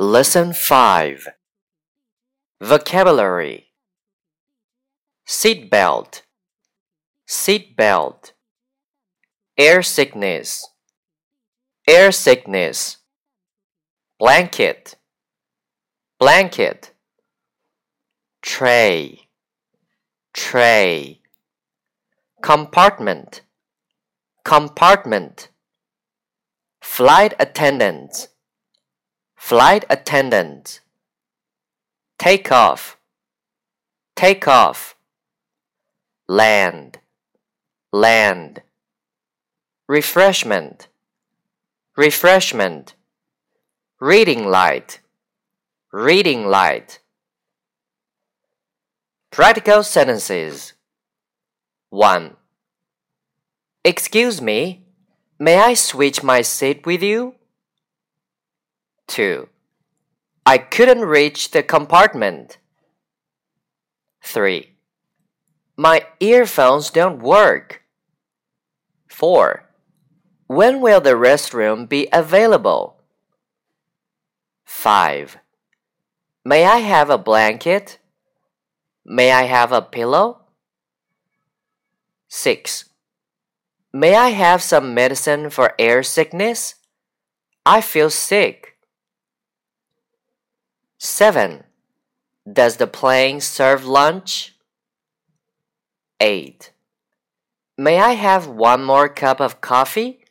Lesson 5 Vocabulary. Seat belt, seat belt, air sickness, air sickness, blanket, blanket, tray, tray, compartment, compartment, flight attendant flight attendant. Take off. Take off. Land. Land. Refreshment. Refreshment. Reading light. Reading light. Practical sentences. 1 excuse me may i switch my seat with you 2. I couldn't reach the compartment. 3. My earphones don't work. 4. When will the restroom be available? 5. May I have a blanket? May I have a pillow? 6. May I have some medicine for air sickness? I feel sick. 7. Does the plane serve lunch? 8. May I have one more cup of coffee?